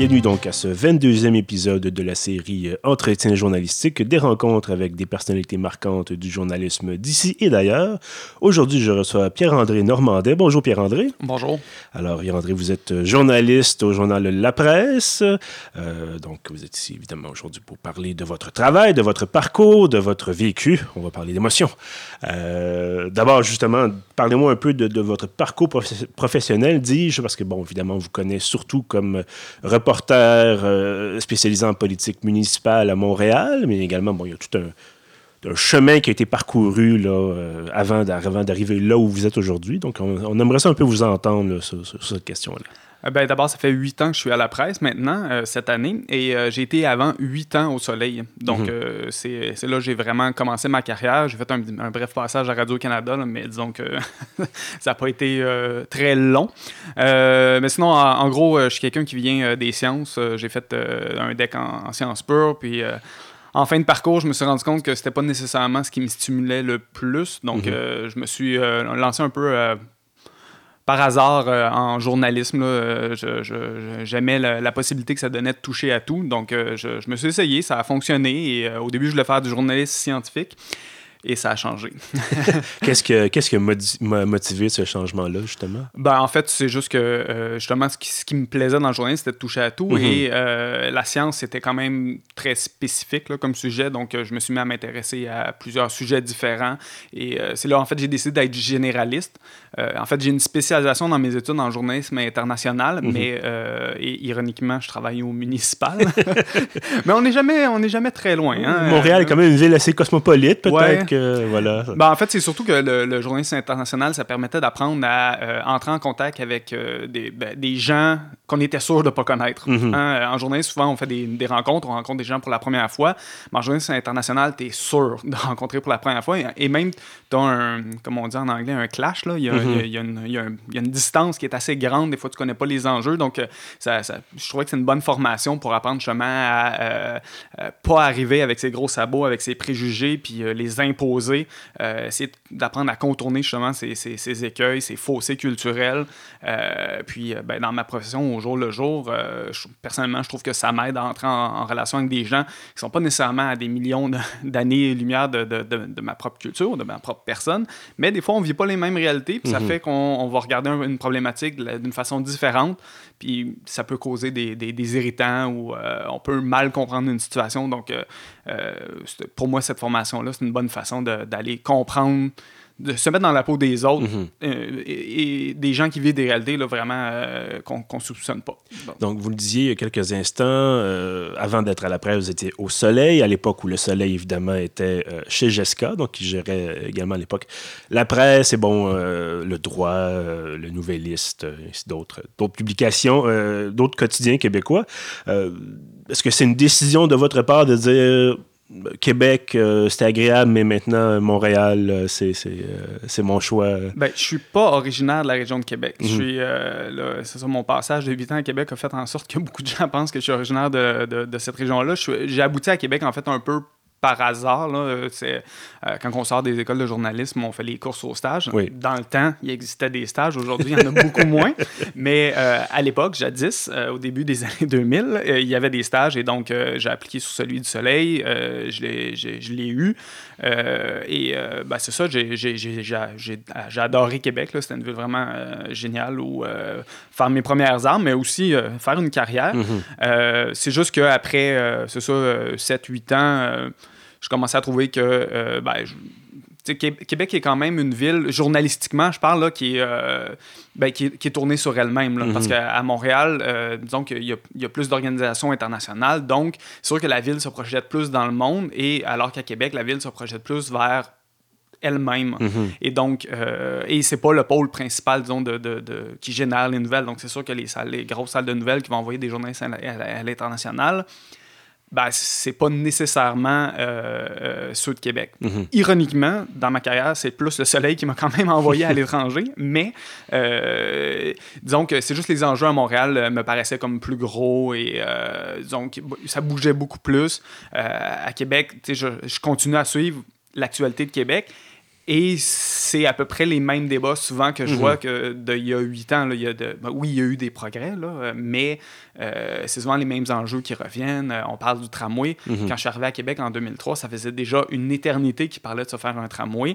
Bienvenue donc à ce 22e épisode de la série euh, Entretien journalistique, des rencontres avec des personnalités marquantes du journalisme d'ici et d'ailleurs. Aujourd'hui, je reçois Pierre-André Normandais. Bonjour Pierre-André. Bonjour. Alors Pierre-André, vous êtes journaliste au journal La Presse. Euh, donc vous êtes ici évidemment aujourd'hui pour parler de votre travail, de votre parcours, de votre vécu. On va parler d'émotions. Euh, D'abord, justement, parlez-moi un peu de, de votre parcours professionnel, dis-je, parce que bon, évidemment, on vous connaît surtout comme reporter reporter euh, spécialisé en politique municipale à Montréal, mais également, bon, il y a tout un, chemin qui a été parcouru là, euh, avant d'arriver là où vous êtes aujourd'hui. Donc, on, aimerait ça un peu vous entendre sur, cette question-là. Euh, ben, D'abord, ça fait huit ans que je suis à la presse maintenant, euh, cette année, et j'ai été avant huit ans au soleil. Donc, mhm. c'est là que j'ai vraiment commencé ma carrière. J'ai fait un, bref passage à Radio-Canada, mais disons que ça n'a pas été très long. mais sinon, en, gros, je suis quelqu'un qui vient des sciences. j'ai fait un deck en, sciences pures, puis en fin de parcours, je me suis rendu compte que c'était pas nécessairement ce qui me stimulait le plus. Donc, mhm. je me suis lancé un peu par hasard euh, en journalisme. Euh, j'aimais la, possibilité que ça donnait de toucher à tout. Donc, euh, je, me suis essayé, ça a fonctionné. Et au début, je voulais faire du journalisme scientifique et ça a changé. qu'est-ce, que, qu'est-ce qui a motivé ce changement-là, justement? Ben, en fait, c'est juste que, euh, justement, ce qui, me plaisait dans le journalisme, c'était de toucher à tout. Mhm. Et euh, la science, c'était quand même très spécifique là, comme sujet. Donc, euh, je me suis mis à m'intéresser à plusieurs sujets différents. Et c'est là, en fait, j'ai décidé d'être généraliste. En fait, j'ai une spécialisation dans mes études en journalisme international, mhm. mais et, ironiquement, je travaille au municipal. mais on n'est jamais, on jamais très loin. Hein. Montréal est quand même une ville assez cosmopolite, peut-être voilà. Ben, en fait, c'est surtout que le, journalisme international, ça permettait d'apprendre à euh, entrer en contact avec euh, des, ben, des, gens qu'on était sûr de ne pas connaître. Mhm. Hein, en journalisme, souvent, on fait des, des, rencontres, on rencontre des gens pour la première fois. Mais en journalisme international, tu es sûr de rencontrer pour la première fois. Et même, tu as un, comme on dit en anglais, un clash. Là. Il, y a, il, y a une, distance qui est assez grande. Des fois, tu connais pas les enjeux. Donc, euh, ça, je trouvais que c'est une bonne formation pour apprendre chemin à pas arriver avec ses gros sabots, avec ses préjugés, puis les impôts poser, euh, c'est d'apprendre à contourner justement ces, écueils, ces fossés culturels. Euh, puis, euh, ben, dans ma profession, au jour le jour, personnellement, je trouve que ça m'aide à entrer en, relation avec des gens qui sont pas nécessairement à des millions d'années-lumière de, de, de, ma propre culture, de ma propre personne, mais des fois, on ne vit pas les mêmes réalités, ça mhm. fait qu'on va regarder une problématique d'une façon différente, puis ça peut causer des, des, irritants ou on peut mal comprendre une situation. Donc, pour moi, cette formation-là, c'est une bonne façon d'aller comprendre de se mettre dans la peau des autres mhm. euh, et, des gens qui vivent des réalités là, vraiment euh, qu'on ne soupçonne pas. Donc, vous le disiez il y a quelques instants, euh, avant d'être à la presse, vous étiez au Soleil, à l'époque où le Soleil, évidemment, était chez Jessica, donc qui gérait également à l'époque la presse et bon, le droit, le Nouvelliste, d'autres publications, d'autres quotidiens québécois. Est-ce que c'est une décision de votre part de dire Québec, euh, c'était agréable, mais maintenant, Montréal, euh, c'est, euh, c'est, mon choix. Ben, je suis pas originaire de la région de Québec. Je mhm. suis, c'est ça, mon passage de 8 ans à Québec a fait en sorte que beaucoup de gens pensent que je suis originaire de, de, de cette région-là. j'ai abouti à Québec, en fait, un peu par hasard. Là, c'est, euh, quand on sort des écoles de journalisme, on fait les courses au stage. Dans le temps, il existait des stages. Aujourd'hui, il y en a beaucoup moins. Mais euh, à l'époque, jadis, euh, au début des années 2000, il y avait des stages. Et donc, j'ai appliqué sur celui du Soleil. je, l'ai, eu. et ben, c'est ça, j'ai, adoré Québec. C'était une ville vraiment géniale où faire mes premières armes, mais aussi faire une carrière. Mm-hmm. c'est juste qu'après, c'est ça, 7-8 ans je commençais à trouver que euh, ben, Québec est quand même une ville, journalistiquement, je parle, là, qui, est, euh, ben, qui, est, tournée sur elle-même. Parce mhm. qu'à Montréal, euh, disons qu'il y, y, a plus d'organisations internationales. Donc, c'est sûr que la ville se projette plus dans le monde, et alors qu'à Québec, la ville se projette plus vers elle-même. Mhm. Et donc, euh, et c'est pas le pôle principal, disons, de, de, de, qui génère les nouvelles. Donc, c'est sûr que les, salles, les grosses salles de nouvelles qui vont envoyer des journalistes à, à l'international ben, c'est pas nécessairement euh, euh, ceux de Québec. Mhm. Ironiquement, dans ma carrière, c'est plus le soleil qui m'a quand même envoyé à l'étranger, mais euh, disons que c'est juste les enjeux à Montréal euh, me paraissaient comme plus gros et euh, disons que ça bougeait beaucoup plus. À Québec, je continue à suivre l'actualité de Québec. Et c'est à peu près les mêmes débats souvent que je Mhm. vois que de, il y a huit ans, là, il y a de, ben oui, il y a eu des progrès, là, mais euh, c'est souvent les mêmes enjeux qui reviennent. Euh, On parle du tramway. Mhm. Quand je suis arrivé à Québec en 2003, ça faisait déjà une éternité qu'ils parlaient de se faire un tramway.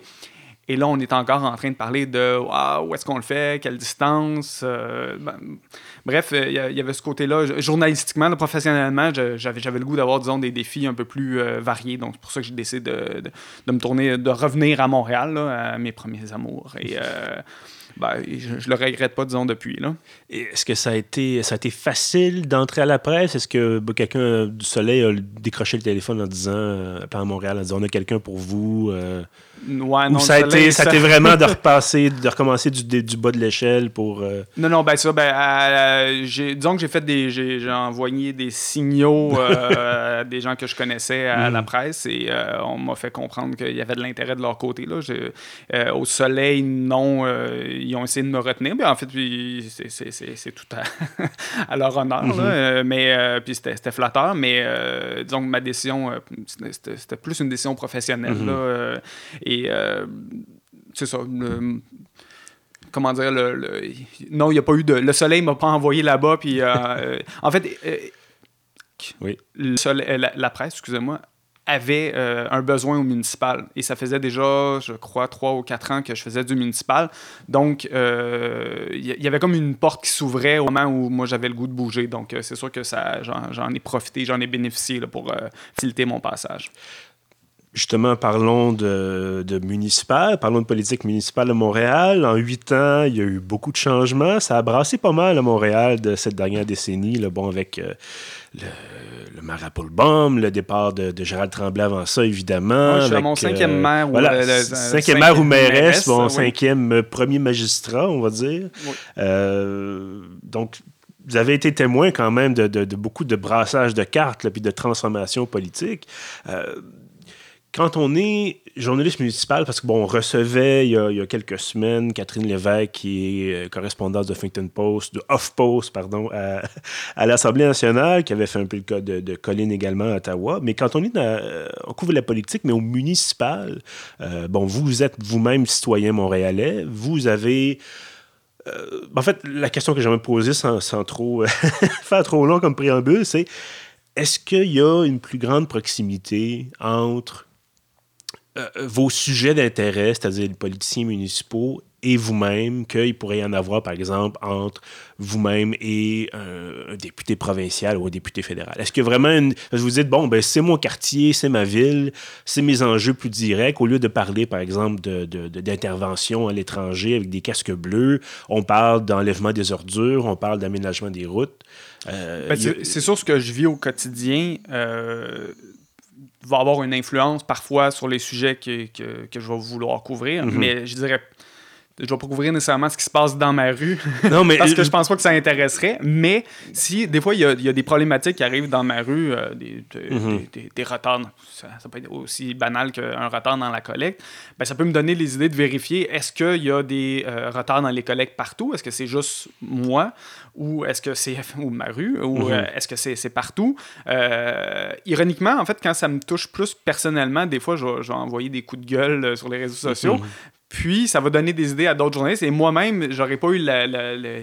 Et là, on est encore en train de parler de ah, où est-ce qu'on le fait, quelle distance. euh, ben, bref, euh, il y avait ce côté-là. Journalistiquement, professionnellement, j'avais le goût d'avoir, disons, des défis un peu plus euh, variés. Donc, c'est pour ça que j'ai décidé de, me tourner, de revenir à Montréal, à mes premiers amours. Et ben, je, je le regrette pas, disons, depuis. Là. Est-ce que ça a été, facile d'entrer à la presse? Est-ce que bah, quelqu'un du Soleil a décroché le téléphone en disant, euh, à Montréal, en disant, on a quelqu'un pour vous? Ouais, ou non, ça a été, ça a été vraiment de repasser, de recommencer du, bas de l'échelle pour... euh, Non, non, ben ça, ben, euh, j'ai- disons que j'ai fait des, j'ai j'ai envoyé des signaux euh, à des gens que je connaissais à la presse et euh, on m'a fait comprendre qu'il y avait de l'intérêt de leur côté. Là. Au soleil, non, ils ont essayé de me retenir, mais en fait, puis c'est- c'est c'est- c'est tout à, à leur honneur, là. Euh, mais puis c'était c'était flatteur, mais disons que ma décision, c'était- c'était plus une décision professionnelle. là, euh, et euh, c'est ça. le- comment dire, le, le- non, il n'y a pas eu de. Le soleil m'a pas envoyé là-bas. Puis, euh, en fait, euh, Oui. le soleil- la, la presse, excusez-moi, avait euh, un besoin au municipal. Et ça faisait déjà, je crois, trois ou quatre ans que je faisais du municipal. Donc, il y, avait comme une porte qui s'ouvrait au moment où moi j'avais le goût de bouger. Donc, c'est sûr que ça, j'en, ai profité, j'en ai bénéficié là, pour filter mon passage. Justement, parlons de, de municipal, parlons de politique municipale à Montréal. En huit ans, il y a eu beaucoup de changements. Ça a brassé pas mal à Montréal de cette dernière décennie. Là, bon, avec euh, le, le le départ de, de Gérald Tremblay avant ça, évidemment. Je suis à mon cinquième maire ou, Voilà, euh, le- le cinquième maire ou mairesse, oui. cinquième euh, premier magistrat, on va dire. Oui. Euh, donc, vous avez été témoin quand même de, de- de beaucoup de brassage de cartes, là, puis de transformation politique. Euh, quand on est journaliste municipal, parce que bon, on recevait il y a, quelques semaines Catherine Lévesque, qui est euh, correspondante de Huffington Post, de HuffPost, pardon, à, l'Assemblée nationale, qui avait fait un peu le cas de, Colline également à Ottawa. Mais quand on est dans, euh, on couvre la politique, mais au municipal, euh, bon, vous êtes vous-même citoyen montréalais, vous avez en fait, la question que j'aimerais poser sans, sans trop faire trop long comme préambule, c'est est-ce qu'il y a une plus grande proximité entre euh, vos sujets d'intérêt, c'est-à-dire les politiciens municipaux, et vous-même, qu'il pourrait y en avoir, par exemple, entre vous-même et un, un député provincial ou un député fédéral? Est-ce que vraiment une... Vous dites, bon, ben, c'est mon quartier, c'est ma ville, c'est mes enjeux plus directs, au lieu de parler, par exemple, de- de- de- d'intervention à l'étranger avec des casques bleus, on parle d'enlèvement des ordures, on parle d'aménagement des routes. Euh, Ben, a- c'est sûr ce que je vis au quotidien euh, va avoir une influence parfois sur les sujets que, que, que je vais vouloir couvrir, Mhm. mais je dirais je vais pas couvrir nécessairement ce qui se passe dans ma rue Non, mais parce que je pense pas que ça intéresserait mais si des fois il y a, il y a des problématiques qui arrivent dans ma rue euh, des, des, Mhm. des- des- des retards ça, ça peut être aussi banal qu'un retard dans la collecte ben, ça peut me donner les idées de vérifier est-ce qu'il y a des euh, retards dans les collectes partout? Est-ce que c'est juste moi? Ou est-ce que c'est ou ma rue? Ou Mhm. euh, est-ce que c'est partout? Ironiquement en fait quand ça me touche plus personnellement des fois je vais, je vais envoyer des coups de gueule sur les réseaux sociaux Mhm. Puis, ça va donner des idées à d'autres journalistes. Et moi-même, j'aurais pas eu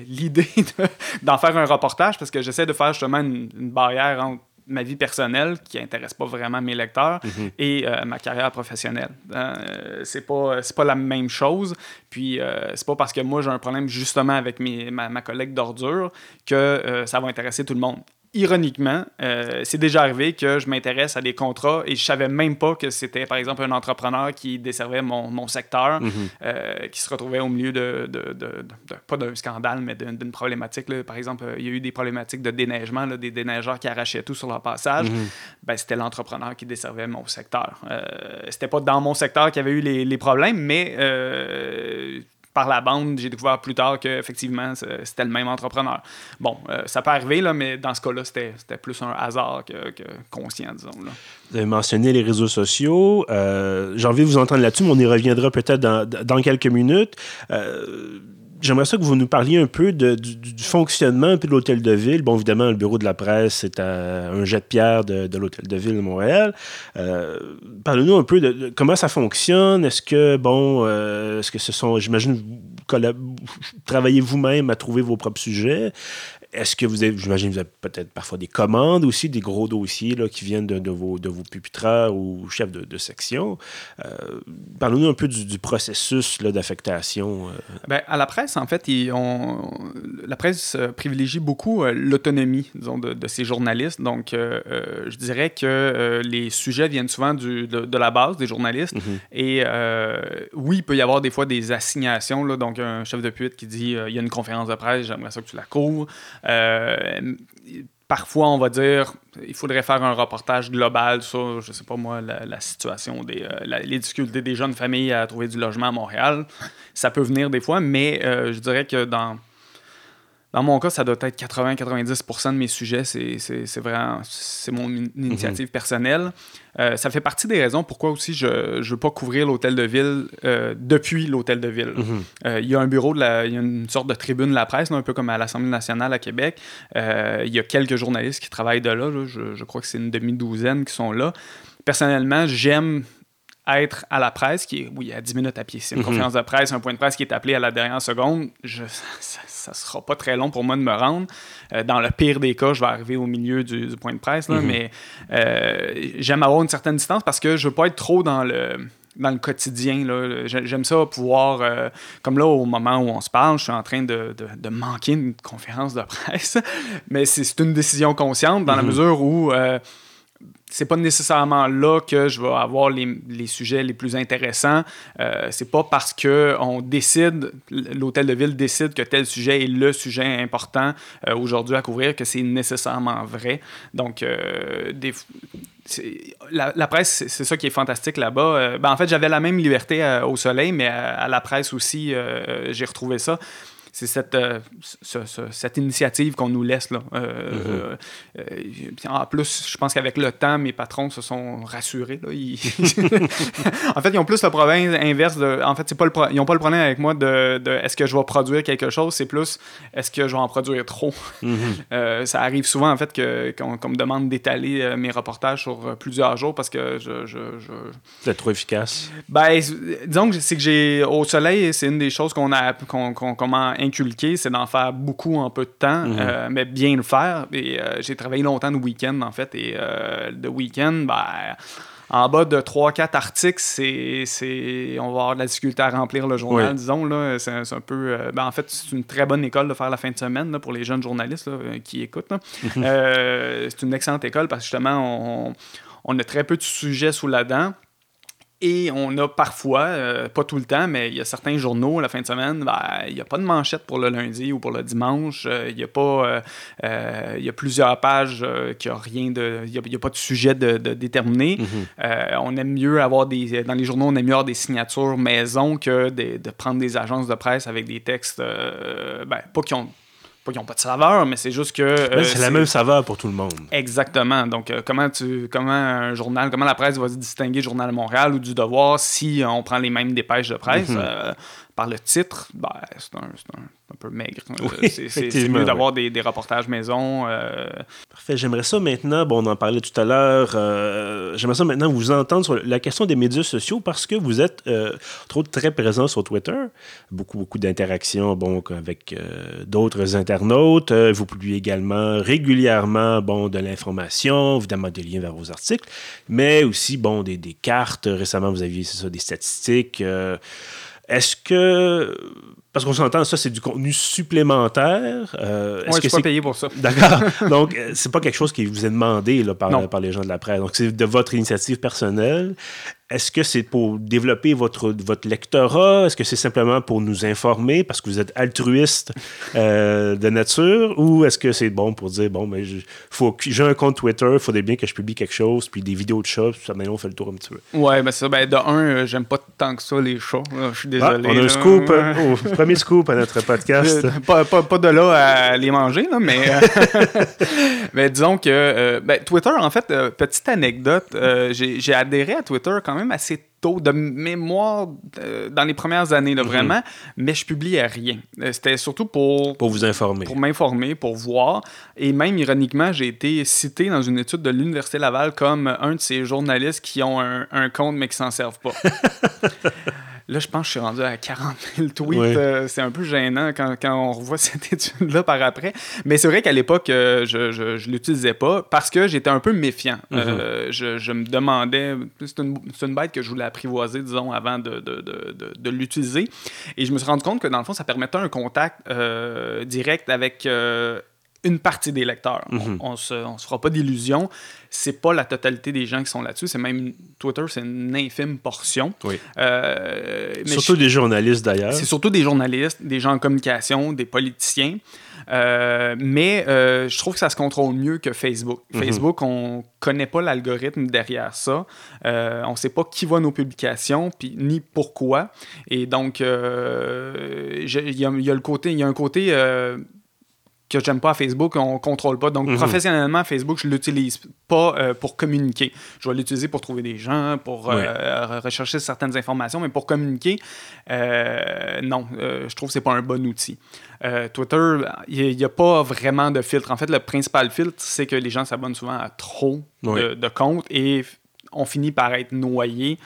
l'idée de- d'en faire un reportage parce que j'essaie de faire justement une, une barrière entre ma vie personnelle qui intéresse pas vraiment mes lecteurs et euh, ma carrière professionnelle. Euh, c'est pas c'est pas la même chose. Puis euh, c'est pas parce que moi j'ai un problème justement avec mes, ma, ma collègue d'ordure que euh, ça va intéresser tout le monde. Ironiquement, euh, c'est déjà arrivé que je m'intéresse à des contrats et je savais même pas que c'était, par exemple, un entrepreneur qui desservait mon, mon secteur, Mhm. euh, qui se retrouvait au milieu de, de- de- de- pas d'un scandale, mais d'une problématique. là. Par exemple, euh, il y a eu des problématiques de déneigement, là, des déneigeurs qui arrachaient tout sur leur passage. Mhm. Ben, c'était l'entrepreneur qui desservait mon secteur. Euh, c'était pas dans mon secteur qu'il y avait eu les, les problèmes, mais par la bande, j'ai découvert plus tard qu'effectivement, c'était le même entrepreneur. Bon, euh, ça peut arriver, là, mais dans ce cas-là, c'était plus un hasard que, conscient, disons. Là. Vous avez mentionné les réseaux sociaux. Euh, j'ai envie de vous entendre là-dessus, mais on y reviendra peut-être dans, dans, quelques minutes. Euh, J'aimerais ça que vous nous parliez un peu du, fonctionnement de l'hôtel de ville. Bon, évidemment, le bureau de la presse est à un jet de pierre de, l'hôtel de ville de Montréal. Euh, parlez-nous un peu de, comment ça fonctionne. Est-ce que, bon, euh, est-ce que ce sont, j'imagine, travaillez vous-même à trouver vos propres sujets? Est-ce que vous avez, j'imagine, vous avez peut-être parfois des commandes aussi, des gros dossiers là, qui viennent de, vos, de vos pupitreurs ou chefs de, section. Euh, Parlons-nous un peu du, processus d'affectation. Euh. Ben, à la presse, en fait, la presse euh, privilégie beaucoup euh, l'autonomie, de, de, ses journalistes. Donc, je dirais que les sujets viennent souvent du, de, la base des journalistes. Mm-hmm. Et oui, il peut y avoir des fois des assignations. Là, donc, un chef de puite qui dit il y a une conférence de presse, j'aimerais ça que tu la couvres. Euh, parfois, on va dire, il faudrait faire un reportage global sur, je sais pas moi, la, situation, des, euh, les difficultés des jeunes familles à trouver du logement à Montréal. Ça peut venir des fois, mais euh, je dirais que dans dans mon cas, ça doit être 80-90% de mes sujets. C'est vraiment c'est mon initiative mhm. personnelle. Euh, ça fait partie des raisons pourquoi aussi je ne veux pas couvrir l'hôtel de ville euh, depuis l'hôtel de ville. Mhm. Euh, il y a un bureau, il y a une sorte de tribune de la presse, un peu comme à l'Assemblée nationale à Québec. il y a quelques journalistes qui travaillent de là. Je, je, crois que c'est une demi-douzaine qui sont là. Personnellement, j'aime être à la presse, qui est, oui, à 10 minutes à pied. C'est une mhm. conférence de presse, un point de presse qui est appelé à la dernière seconde. Je, ça, ne sera pas très long pour moi de me rendre. Euh, dans le pire des cas, je vais arriver au milieu du, point de presse, mhm. mais euh, j'aime avoir une certaine distance parce que je veux pas être trop dans le dans le quotidien. J'aime ça pouvoir, euh, comme là, au moment où on se parle, je suis en train de, de, manquer une conférence de presse, mais c'est une décision consciente dans la mhm. mesure où c'est pas nécessairement là que je vais avoir les, les sujets les plus intéressants. Euh, c'est pas parce que on décide, l'hôtel de ville décide que tel sujet est le sujet important euh, aujourd'hui à couvrir que c'est nécessairement vrai. Donc, euh, la, presse, c'est ça qui est fantastique là-bas. Euh, ben, en fait, j'avais la même liberté au soleil, mais à la presse aussi, j'ai retrouvé ça c'est cette, euh, cette initiative qu'on nous laisse. Là. Euh, mm-hmm. euh, en plus, je pense qu'avec le temps, mes patrons se sont rassurés. Là. en fait, ils ont plus le problème inverse. De, en fait, pas le ils n'ont pas le problème avec moi de, de est-ce que je vais produire quelque chose, c'est plus est-ce que je vais en produire trop? Mm-hmm. ça arrive souvent, en fait, qu'on, me demande d'étaler mes reportages sur plusieurs jours parce que je. je, je... trop efficace. Ben, disons que c'est que j'ai. Au soleil, c'est une des choses qu'on a. Qu'on, qu'on, comment inculqué, c'est d'en faire beaucoup en peu de temps, mhm. euh, mais bien le faire. Et euh, j'ai travaillé longtemps le week-end, en fait, et euh, le week-end, ben, en bas de 3-4 articles, c'est, on va avoir de la difficulté à remplir le journal, disons. Là. C'est, un peu. Ben, en fait, c'est une très bonne école de faire la fin de semaine pour les jeunes journalistes qui écoutent. Mhm. c'est une excellente école parce que justement, on, on, a très peu de sujets sous la dent. Et on a parfois, euh, pas tout le temps, mais il y a certains journaux la fin de semaine, ben, il n'y a pas de manchette pour le lundi ou pour le dimanche. Euh, il y a pas, euh, il y a plusieurs pages qui n'ont rien de, il n'y a, pas de sujet de, déterminé. Mm-hmm. on aime mieux avoir des, dans les journaux, on aime mieux avoir des signatures maison que de, de prendre des agences de presse avec des textes, ben, pas qui ont pas qu'ils n'ont pas de saveur, mais c'est juste que. Euh, c'est la même saveur pour tout le monde. Exactement. Donc, euh, comment, tu, comment un journal, comment la presse va se distinguer du Journal de Montréal ou du Devoir si on prend les mêmes dépêches de presse? Mhm. Euh, par le titre, ben, c'est un, un, peu maigre. Euh, c'est mieux d'avoir des, des, reportages maison. Euh. Parfait. J'aimerais ça maintenant, bon, on en parlait tout à l'heure, euh, j'aimerais ça maintenant vous entendre sur la question des médias sociaux parce que vous êtes trop très présent sur Twitter. Beaucoup, beaucoup d'interactions bon, avec d'autres internautes. vous publiez également régulièrement bon, de l'information, évidemment des liens vers vos articles, mais aussi bon, des, des cartes. Récemment, vous aviez ça, des statistiques. Est-ce que parce qu'on s'entend, ça, c'est du contenu supplémentaire. Euh, est-ce que c'est pas payé pour ça D'accord. Donc, euh, c'est pas quelque chose qui vous est demandé là, par, par les gens de la presse. Donc, c'est de votre initiative personnelle. Est-ce que c'est pour développer votre, votre lectorat? Est-ce que c'est simplement pour nous informer parce que vous êtes altruiste euh, de nature? Ou est-ce que c'est bon pour dire, bon, mais j'ai un compte Twitter, il faudrait bien que je publie quelque chose, puis des vidéos de chats, puis ça, maintenant, on fait le tour un petit peu. Ouais, ben ça, ben de un, euh, j'aime pas tant que ça les chats. Je suis ah, désolé. on a un scoop, oh, premier scoop à notre podcast. pas, pas, pas, de là à les manger, là, mais, mais disons que ben, Twitter, en fait, petite anecdote, j'ai adhéré à Twitter quand même assez tôt de mémoire euh, dans les premières années, là, mhm. vraiment, mais je publiais rien. Euh, c'était surtout pour... Pour vous informer. Pour m'informer, pour voir. Et même, ironiquement, j'ai été cité dans une étude de l'Université Laval comme un de ces journalistes qui ont un, un compte mais qui s'en servent pas. Là, je pense que je suis rendu à 40 000 tweets. Euh, c'est un peu gênant quand, quand on revoit cette étude-là par après. Mais c'est vrai qu'à l'époque, euh, je ne l'utilisais pas parce que j'étais un peu méfiant. Euh, mhm. je, je, me demandais, c'est une, une, bête que je voulais apprivoiser, disons, avant de, de, de, de l'utiliser. Et je me suis rendu compte que, dans le fond, ça permettait un contact direct avec une partie des lecteurs. Mhm. On, ne se, on se fera pas d'illusions. C'est pas la totalité des gens qui sont là-dessus. C'est même Twitter, c'est une infime portion. Oui. Euh, surtout des journalistes d'ailleurs. C'est surtout des journalistes, des gens en communication, des politiciens. Euh, mais euh, je trouve que ça se contrôle mieux que Facebook. Mhm. Facebook, on connaît pas l'algorithme derrière ça. Euh, on sait pas qui voit nos publications, puis ni pourquoi. Et donc, il y, a le côté, il y a un côté que j'aime pas à Facebook, on contrôle pas. Donc, mhm. professionnellement, Facebook, je l'utilise pas euh, pour communiquer. Je vais l'utiliser pour trouver des gens, pour euh, rechercher certaines informations, mais pour communiquer, euh, non, je trouve que c'est pas un bon outil. Twitter, il n'y a, pas vraiment de filtre. En fait, le principal filtre, c'est que les gens s'abonnent souvent à trop de, de comptes et on finit par être noyé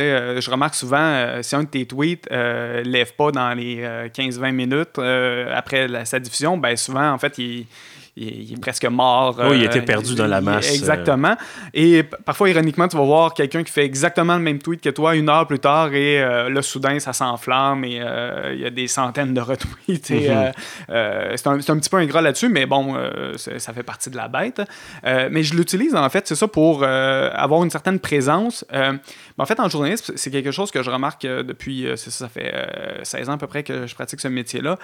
euh, je remarque souvent, euh, si un de tes tweets euh, lève pas dans les 15-20 minutes après sa diffusion, ben souvent, en fait, il, il, est presque mort. Oui, il était euh, perdu dans la masse. Euh. Exactement. Et parfois, ironiquement, tu vas voir quelqu'un qui fait exactement le même tweet que toi une heure plus tard et euh, là, soudain, ça s'enflamme et il y a des centaines de retweets. Mm-hmm. c'est un, un, petit peu ingrat là-dessus, mais bon, ça fait partie de la bête. mais je l'utilise, en fait, c'est ça, pour avoir une certaine présence. en fait, en journalisme, c'est quelque chose que je remarque depuis, ça, ça fait 16 ans à peu près que je pratique ce métier-là.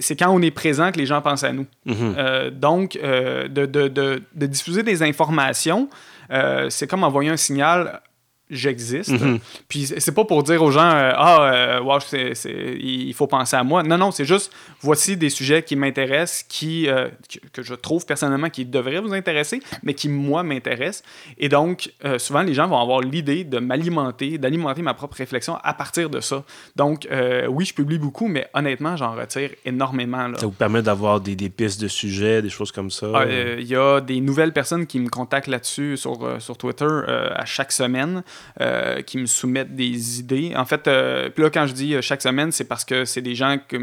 c'est quand on est présent que les gens pensent à nous. Mhm. Euh, donc, euh, de, de, de, de, diffuser des informations, euh, c'est comme envoyer un signal j'existe. Mhm. Puis c'est pas pour dire aux gens euh, ah euh, wow, il faut penser à moi. Non non, c'est juste voici des sujets qui m'intéressent, qui euh, que, je trouve personnellement qui devraient vous intéresser, mais qui moi m'intéressent. Et donc souvent les gens vont avoir l'idée de m'alimenter, d'alimenter ma propre réflexion à partir de ça. Donc oui, je publie beaucoup, mais honnêtement j'en retire énormément. Là. Ça vous permet d'avoir des, des, pistes de sujets, des choses comme ça? Ah, il y a des nouvelles personnes qui me contactent là-dessus sur sur Twitter à chaque semaine. Euh, qui me soumettent des idées. En fait, euh, puis là, quand je dis euh, chaque semaine, c'est parce que c'est des gens que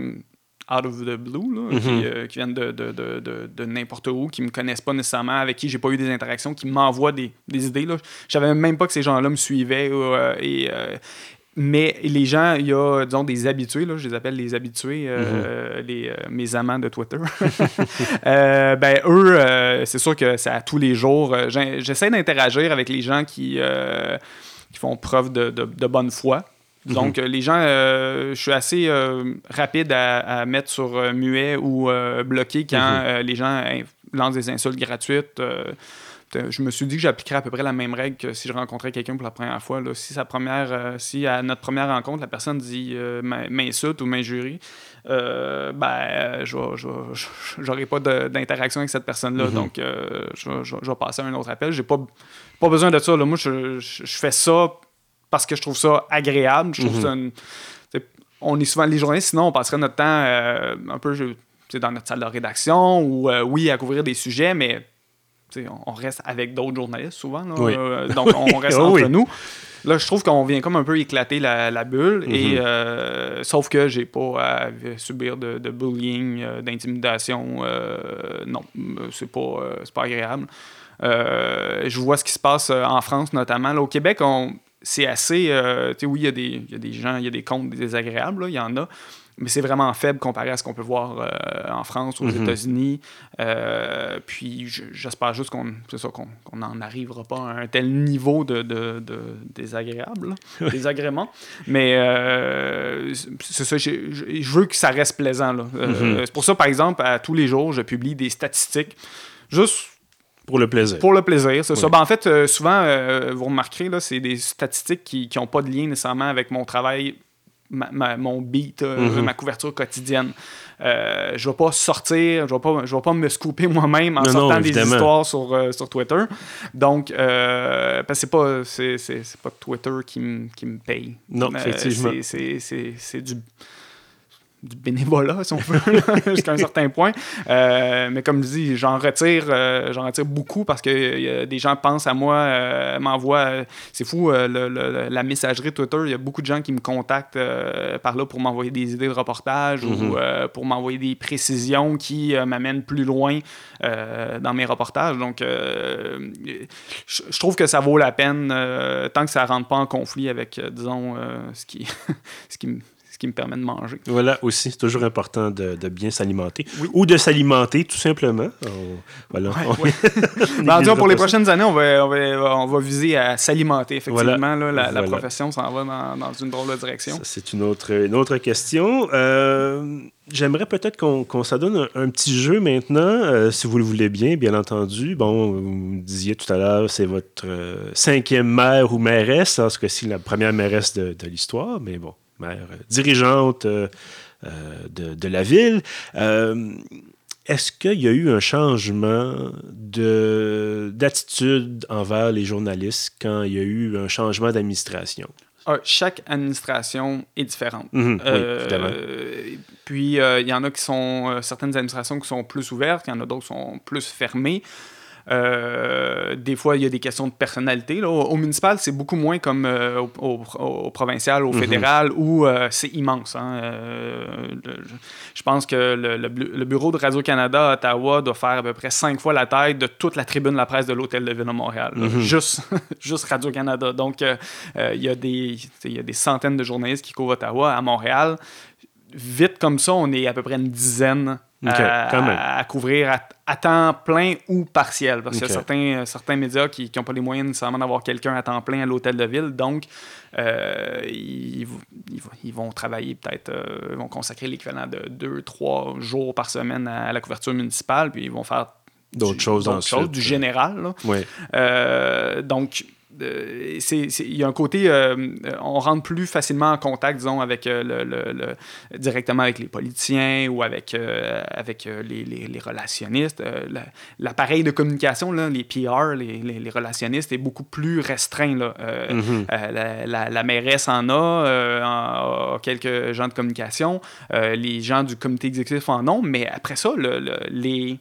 out of the blue, là, qui, mhm. qui, viennent de, de, de, de n'importe où, qui me connaissent pas nécessairement, avec qui j'ai pas eu des interactions, qui m'envoient des, des idées. Là. Je savais même pas que ces gens-là me suivaient. et, mais les gens, il y a, disons, des habitués, là, je les appelle les habitués, mhm. les, mes amants de Twitter. ben, eux, c'est sûr que c'est à tous les jours. J'essaie d'interagir avec les gens qui qui font preuve de, de, bonne foi. Mhm. Donc, les gens, euh, je suis assez euh, rapide à, mettre sur euh, muet ou bloqué quand mhm. les gens lancent des insultes gratuites. Je me suis dit que j'appliquerais à peu près la même règle que si je rencontrais quelqu'un pour la première fois. Là. Si, sa première, si à notre première rencontre, la personne dit m'insulte ou m'injurie, ben, je n'aurai pas d'interaction avec cette personne-là. Mhm. Donc, je, vais passer à un autre appel. J'ai pas pas besoin de ça. Là. Moi, je, fais ça parce que je trouve ça agréable. Je trouve mhm. ça on est souvent les journalistes, sinon on passerait notre temps euh, un peu dans notre salle de rédaction ou euh, oui à couvrir des sujets, mais on reste avec d'autres journalistes souvent. Euh, donc on reste entre nous. Là, je trouve qu'on vient comme un peu éclater la, bulle, et mhm. sauf que j'ai pas à subir de, bullying, d'intimidation. non, c'est pas, pas agréable. Euh, je vois ce qui se passe euh, en France notamment. au Québec, on, c'est assez. oui, il y, a des, y a des gens, il y a des comptes désagréables, il y en a mais c'est vraiment faible comparé à ce qu'on peut voir euh, en France, aux mhm. États-Unis. Euh, puis j'espère juste qu'on n'en arrivera pas à un tel niveau de, de, de désagréable, désagrément. Mais euh, c'est ça, je veux que ça reste plaisant. Mhm. C'est pour ça, par exemple, à tous les jours, je publie des statistiques juste pour le plaisir. Pour le plaisir, c'est ça. Ben, en fait, souvent, vous remarquerez, c'est des statistiques qui n'ont pas de lien nécessairement avec mon travail mon beat, euh, mhm. ma couverture quotidienne. Euh, je ne vais pas sortir, je ne vais, pas, je vais pas me scooper moi-même en sortant des histoires sur, euh, sur Twitter. Donc, parce que c'est pas, c'est, pas Twitter qui me paye. Non, effectivement. c'est du du bénévolat, si on veut, jusqu'à un certain point. Euh, mais comme je dis, j'en retire, euh, j'en retire beaucoup parce que des gens pensent à moi, euh, m'envoient. c'est fou, la messagerie Twitter, il y a beaucoup de gens qui me contactent par là pour m'envoyer des idées de reportage ou mhm. pour m'envoyer des précisions qui m'amènent plus loin dans mes reportages. Donc, je trouve que ça vaut la peine tant que ça ne rentre pas en conflit avec, disons, ce qui, ce qui me qui me permet de manger. Voilà, aussi, c'est toujours important de, de bien s'alimenter. Ou de s'alimenter, tout simplement. voilà. Ben, pour les prochaines années, on va, on va, on va viser à s'alimenter, effectivement. Là, la, profession s'en va dans, dans, une drôle de direction. C'est une autre, une autre question. Euh, j'aimerais peut-être qu'on s'adonne un, un, petit jeu maintenant, euh, si vous le voulez bien, bien entendu. Bon, vous me disiez tout à l'heure, c'est votre euh, cinquième mère ou mairesse, en ce cas-ci, la première mairesse de, de l'histoire, mais bon, mère dirigeante euh, euh, de, la ville. Euh, est-ce qu'il y a eu un changement d'attitude envers les journalistes quand il y a eu un changement d'administration? Ah, chaque administration est différente. Mhm, puis, il y en a qui sont, certaines administrations qui sont plus ouvertes, il y en a d'autres qui sont plus fermées. Euh, des fois, il y a des questions de personnalité. Au, municipal, c'est beaucoup moins comme euh, au, provincial, au mhm. fédéral, où euh, c'est immense. Hein. je pense que le, bureau de Radio-Canada à Ottawa doit faire à peu près cinq fois la taille de toute la tribune de la presse de l'Hôtel de Ville de Montréal. Mhm. Juste, juste Radio-Canada. Donc, il y, a des, y a des centaines de journalistes qui couvrent Ottawa. À Montréal, vite comme ça, on est à peu près une dizaine à, couvrir à, temps plein ou partiel. Parce qu'il y a certains, certains médias qui n'ont pas les moyens nécessairement d'avoir quelqu'un à temps plein à l'hôtel de ville. Donc, euh, ils, ils, vont travailler peut-être, euh, ils vont consacrer l'équivalent de deux, trois jours par semaine à, la couverture municipale, puis ils vont faire d'autres choses, choses du général. Euh, donc, il y a un côté, euh, on rentre plus facilement en contact, disons, avec euh, le, directement avec les politiciens ou avec, euh, avec les, les, relationnistes. L'appareil de communication, là, les PR, les, les, relationnistes, est beaucoup plus restreint. Là. Mm-hmm. la, la, mairesse en a, quelques gens de communication, les gens du comité exécutif en ont, mais après ça, les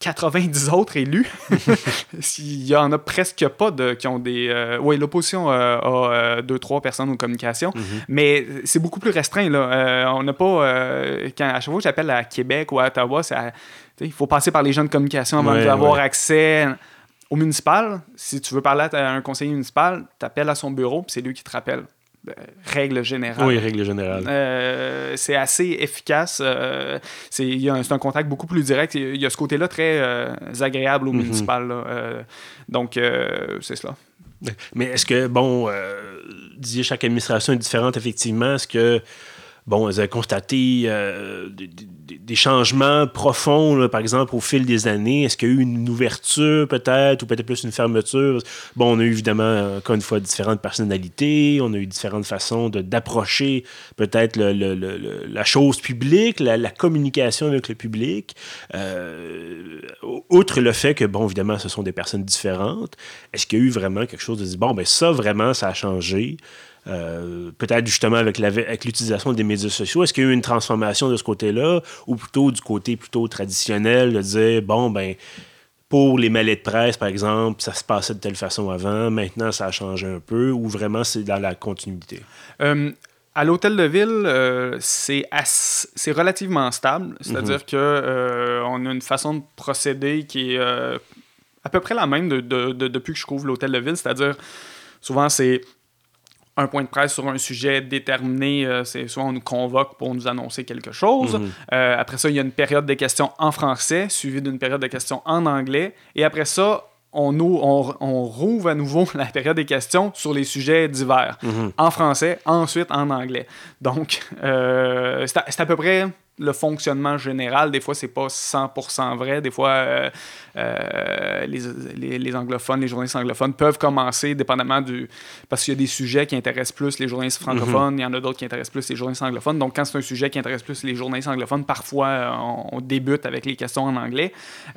90 autres élus. Il y en a presque pas de, qui ont des. Euh, oui, l'opposition euh, a euh, deux, trois personnes en communication, mhm. mais c'est beaucoup plus restreint. Là. on n'a pas. quand, à chaque fois que j'appelle à Québec ou à Ottawa, il faut passer par les gens de communication avant d'avoir accès au municipal. Si tu veux parler à un conseiller municipal, tu appelles à son bureau, puis c'est lui qui te rappelle. Euh, règle générale. Oui, règle générale. Euh, c'est assez efficace. Euh, c'est un contact beaucoup plus direct. Il y a ce côté-là très agréable au mhm. municipal. donc, c'est cela. Mais est-ce que, bon, disiez chaque administration est différente, effectivement. Est-ce que bon, vous avez constaté euh, des, changements profonds, par exemple, au fil des années. Est-ce qu'il y a eu une ouverture, peut-être, ou peut-être plus une fermeture? Bon, on a eu évidemment, encore une fois, différentes personnalités, on a eu différentes façons d'approcher peut-être la chose publique, la, communication avec le public. Euh, outre le fait que, bon, évidemment, ce sont des personnes différentes, est-ce qu'il y a eu vraiment quelque chose de dire, bon, ben ça, vraiment, ça a changé? Euh, peut-être justement avec, l'utilisation des médias sociaux, est-ce qu'il y a eu une transformation de ce côté-là, ou plutôt du côté plutôt traditionnel de dire, bon, ben, pour les mailets de presse, par exemple, ça se passait de telle façon avant, maintenant ça a changé un peu, ou vraiment c'est dans la continuité? Euh, à l'hôtel de ville, euh, c'est, relativement stable, c'est-à-dire mhm. que qu'on a une façon de procéder qui est à peu près la même depuis que je couvre l'hôtel de ville, c'est-à-dire souvent, c'est un point de presse sur un sujet déterminé. Euh, c'est soit on nous convoque pour nous annoncer quelque chose. Mhm. Euh, après ça, il y a une période de questions en français, suivie d'une période de questions en anglais. Et après ça, on, on, on rouvre à nouveau la période des questions sur les sujets divers, Mhm. en français, ensuite en anglais. Donc, euh, c'est à, c'est à peu près le fonctionnement général. Des fois, c'est pas 100% vrai. Des fois, euh, euh, les, les, les anglophones, les journalistes anglophones peuvent commencer, dépendamment du... Parce qu'il y a des sujets qui intéressent plus les journalistes francophones, il y en a d'autres qui intéressent plus les journalistes anglophones. Donc, quand c'est un sujet qui intéresse plus les journalistes anglophones, parfois, on, on débute avec les questions en anglais.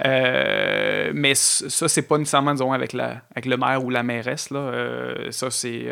Euh, mais ça, c'est pas nécessairement, disons, avec, la, avec le maire ou la mairesse. Là. Ça, c'est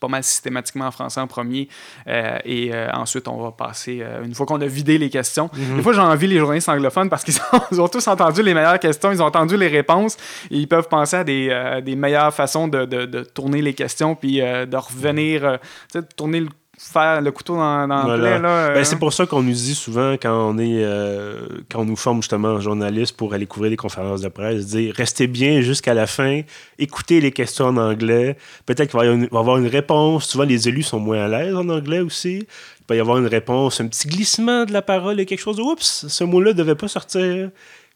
pas mal systématiquement en français en premier. Et ensuite, on va passer, une fois qu'on a vidé les questions. Des fois, j'ai envie les journalistes anglophones parce qu'ils ont, tous entendu les meilleures questions, ils ont entendu les réponses et ils peuvent penser à des, euh, des meilleures façons de, de- de tourner les questions puis euh, de revenir, euh, tu sais, de tourner le, faire le couteau dans, dans Voilà. là, euh. Ben, c'est pour ça qu'on nous dit souvent quand on est euh, quand on nous forme justement en journaliste pour aller couvrir les conférences de presse, dire restez bien jusqu'à la fin, écoutez les questions en anglais. Peut-être qu'il va y avoir une, réponse. Souvent les élus sont moins à l'aise en anglais aussi. Il peut y avoir une réponse, un petit glissement de la parole et quelque chose. de, Oups, ce mot-là ne devait pas sortir.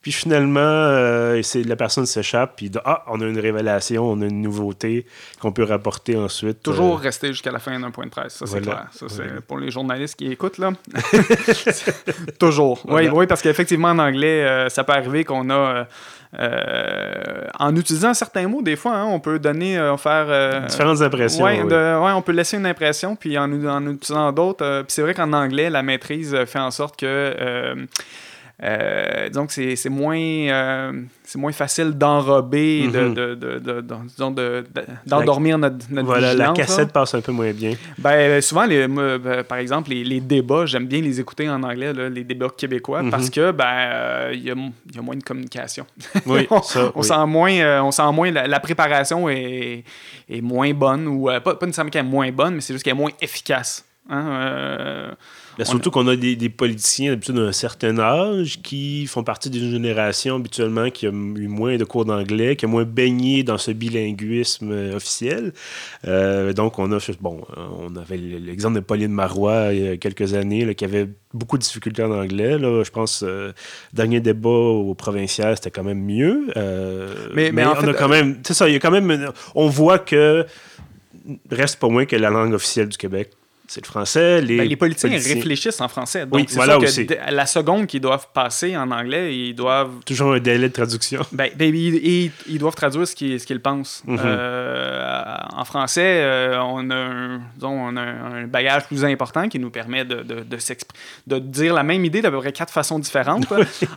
Puis finalement, euh, la personne s'échappe, puis ah, on a une révélation, on a une nouveauté qu'on peut rapporter ensuite. Toujours Euh, rester jusqu'à la fin d'un point de presse, ça c'est Voilà. clair. Ça, c'est Voilà. pour les journalistes qui écoutent, là. Toujours. Voilà. Oui, oui, parce qu'effectivement, en anglais, euh, ça peut arriver qu'on a. euh, en utilisant certains mots, des fois, hein, on peut donner, euh, faire. euh, différentes impressions. Ouais, oui. de- ouais, on peut laisser une impression, puis en, en utilisant d'autres. puis c'est vrai qu'en anglais, la maîtrise fait en sorte que. Euh, euh, que c'est moins, euh, c'est moins facile d'enrober, de, Mhm. de, de, de- d'endormir notre, notre Voilà, la vigilance, là. cassette passe un peu moins bien. Ben, souvent, les, ben, par exemple, les, les débats, j'aime bien les écouter en anglais, là, les débats québécois, Mhm. parce que ben euh, il y, a, il y a moins de communication. Oui, on, ça, on oui. sent moins, euh, on sent moins la, la préparation est, est moins bonne, ou euh, pas, pas nécessairement qu'elle est moins bonne, mais c'est juste qu'elle est moins efficace. Hein, euh, Ben, surtout qu'on a des, des politiciens d'habitude d'un certain âge qui font partie d'une génération habituellement qui a eu moins de cours d'anglais, qui a moins baigné dans ce bilinguisme euh, officiel. Euh, donc, on a, bon, on avait l'exemple de Pauline Marois il y a quelques années là, qui avait beaucoup de difficultés en anglais. Là. Je pense euh, dernier débat au provincial, c'était quand même mieux. Euh, Mais- mais mais en on fait, a quand même, c'est ça, il y a quand même, on voit que reste pas moins que la langue officielle du Québec. C'est le français. Les, ben, les politiciens, politiciens- réfléchissent en français. Donc, Oui, c'est voilà sûr que aussi. la seconde qu'ils doivent passer en anglais, ils doivent Toujours un délai de traduction. Ben, ben, ils, ils- doivent traduire ce qu'ils, ce qu'ils pensent. Mhm. Euh, en français, euh, on, a un, disons, on a un bagage plus important qui nous permet de, de, de, de dire la même idée d'à peu près quatre façons différentes.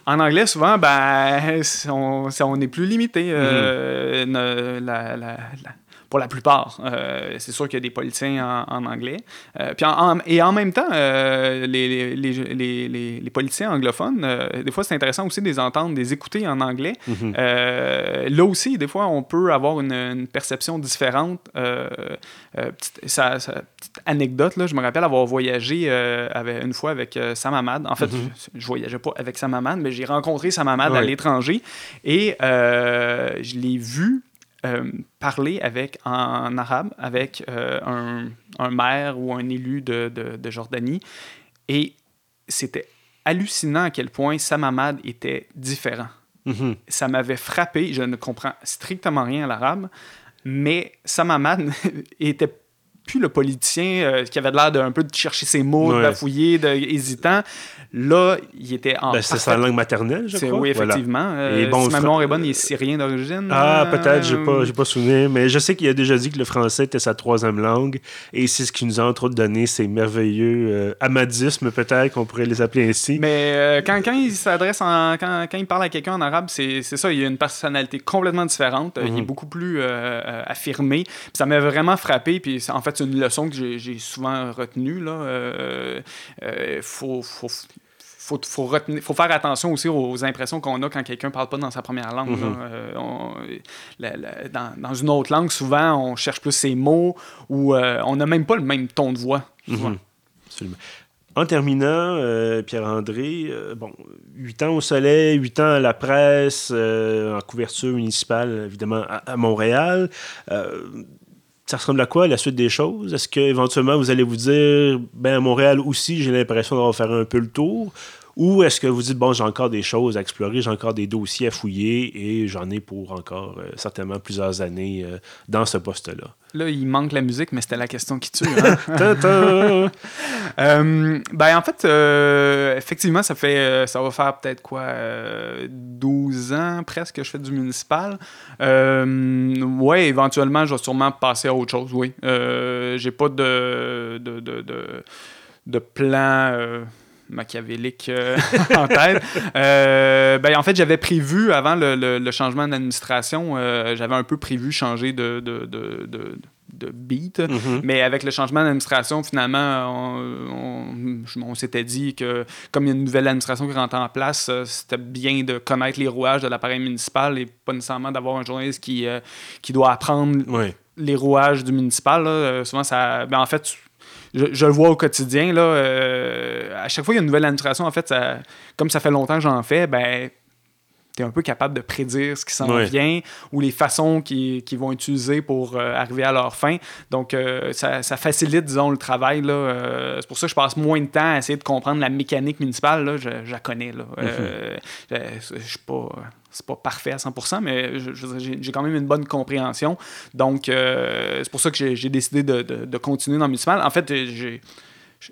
en anglais, souvent, ben, on, on est plus limité. euh, ne- la- la- la- pour la plupart. Euh, c'est sûr qu'il y a des politiciens en, en anglais. Euh, puis en- en- et en même temps, euh, les, les, les, les, politiciens anglophones, des fois, c'est intéressant aussi de les entendre, de les écouter en anglais. Mhm. Là aussi, des fois, on peut avoir une, une perception différente. Petite, ça- ça- petite anecdote, là, je me rappelle avoir voyagé avec, une fois avec Sam Hamad. En fait, je, je voyageais pas avec Sam Hamad, mais j'ai rencontré Sam Hamad à l'étranger et je l'ai vu euh, parler avec, en, arabe avec euh, un, un maire ou un élu de, de- de Jordanie. Et c'était hallucinant à quel point Sam Hamad était différent Mhm. ça m'avait frappé. Je ne comprends strictement rien à l'arabe, mais Sam Hamad était plus le politicien euh, qui avait l'air d'un peu de chercher ses mots, de bafouiller, de, hésitant. Là, il était en Ben, c'est sa langue maternelle, je crois. Oui, Voilà. effectivement. Euh, Et bon, si le ma fra- mémoire est bonne, il est syrien d'origine. Ah, euh, peut-être, j'ai pas, j'ai pas souvenir, mais je sais qu'il a déjà dit que le français était sa troisième langue, et c'est ce qui nous a entre autres donné ces merveilleux euh, amadismes, peut-être qu'on pourrait les appeler ainsi. Mais quand, quand il s'adresse, en, quand, quand il parle à quelqu'un en arabe, c'est ça, il a une personnalité complètement différente. Il est Mhm. beaucoup plus affirmé. Puis ça m'a vraiment frappé. Puis en fait, c'est une leçon que j'ai- souvent retenue. Là. Euh, euh, faut, faut, faut, faut, retenir- faut faire attention aussi aux impressions qu'on a quand quelqu'un parle pas dans sa première langue. Mhm. Euh, on- la- la- dans, dans une autre langue, souvent, on cherche plus ses mots ou euh, on n'a même pas le même ton de voix. Mhm. Absolument. En terminant, euh, Pierre-André, bon, 8 ans au soleil, 8 ans à la presse, en couverture municipale, évidemment, à, à Montréal. Ça ressemble à quoi la suite des choses? Est-ce qu'éventuellement vous allez vous dire, ben à Montréal aussi, j'ai l'impression d'avoir fait un peu le tour? Ou est-ce que vous dites, bon, j'ai encore des choses à explorer, j'ai encore des dossiers à fouiller et j'en ai pour encore euh, certainement plusieurs années euh, dans ce poste-là? Là, il manque la musique, mais c'était la question qui tue. Hein? Euh, ben, en fait, effectivement, ça fait ça va faire peut-être quoi 12 ans presque que je fais du municipal. oui, éventuellement, je vais sûrement passer à autre chose, oui. j'ai pas de, de, de, de, de plan machiavélique euh, en tête. Euh, ben, en fait, j'avais prévu, avant le, changement d'administration, euh, j'avais un peu prévu changer de, de, de, de beat. Mm-hmm. Mais avec le changement d'administration, finalement, on, s'était dit que comme il y a une nouvelle administration qui rentre en place, c'était bien de connaître les rouages de l'appareil municipal et pas nécessairement d'avoir un journaliste qui, qui doit apprendre les rouages du municipal. souvent, ça. Ben, en fait, je, le vois au quotidien. Là, euh, à chaque fois qu'il y a une nouvelle administration, en fait, ça, comme ça fait longtemps que j'en fais, ben tu es un peu capable de prédire ce qui s'en vient ou les façons qu'ils vont utiliser pour euh, arriver à leur fin. Donc, euh, ça, facilite, disons, le travail. c'est pour ça que je passe moins de temps à essayer de comprendre la mécanique municipale. Là. Je, la connais. Là. Mm-hmm. je suis pas c'est pas parfait à 100%, mais j'ai quand même une bonne compréhension. Donc, euh, c'est pour ça que j'ai décidé de, de, de, continuer dans le municipal. En fait, j'ai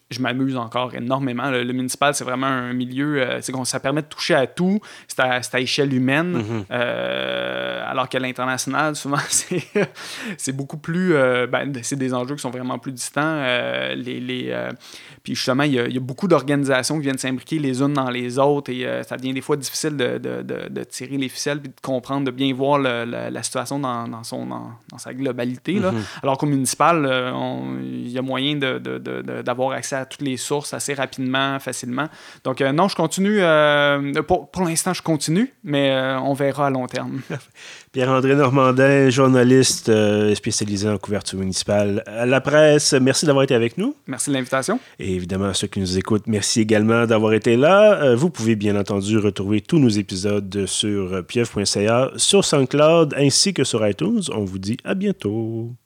je, m'amuse encore énormément. Le, municipal, c'est vraiment un milieu, euh, c'est ça permet de toucher à tout, c'est à, échelle humaine, mm-hmm. euh, alors que l'international, souvent, c'est beaucoup plus, euh, ben, c'est des enjeux qui sont vraiment plus distants. les, les puis justement, il y, a, beaucoup d'organisations qui viennent s'imbriquer les unes dans les autres et ça devient des fois difficile de, de, de, tirer les ficelles et de comprendre, de bien voir la, situation dans, dans son, dans, sa globalité. Là. Mm-hmm. Alors qu'au municipal, il y a moyen d'avoir accès à toutes les sources assez rapidement, facilement. Donc, euh, non, je continue. Euh, pour, pour l'instant, je continue, mais euh, on verra à long terme. Pierre-André Normandin, journaliste spécialisé en couverture municipale à la presse. Merci d'avoir été avec nous. Merci de l'invitation. Et évidemment, à ceux qui nous écoutent, merci également d'avoir été là. vous pouvez bien entendu retrouver tous nos épisodes sur pieuvre.ca, sur SoundCloud ainsi que sur iTunes. On vous dit à bientôt.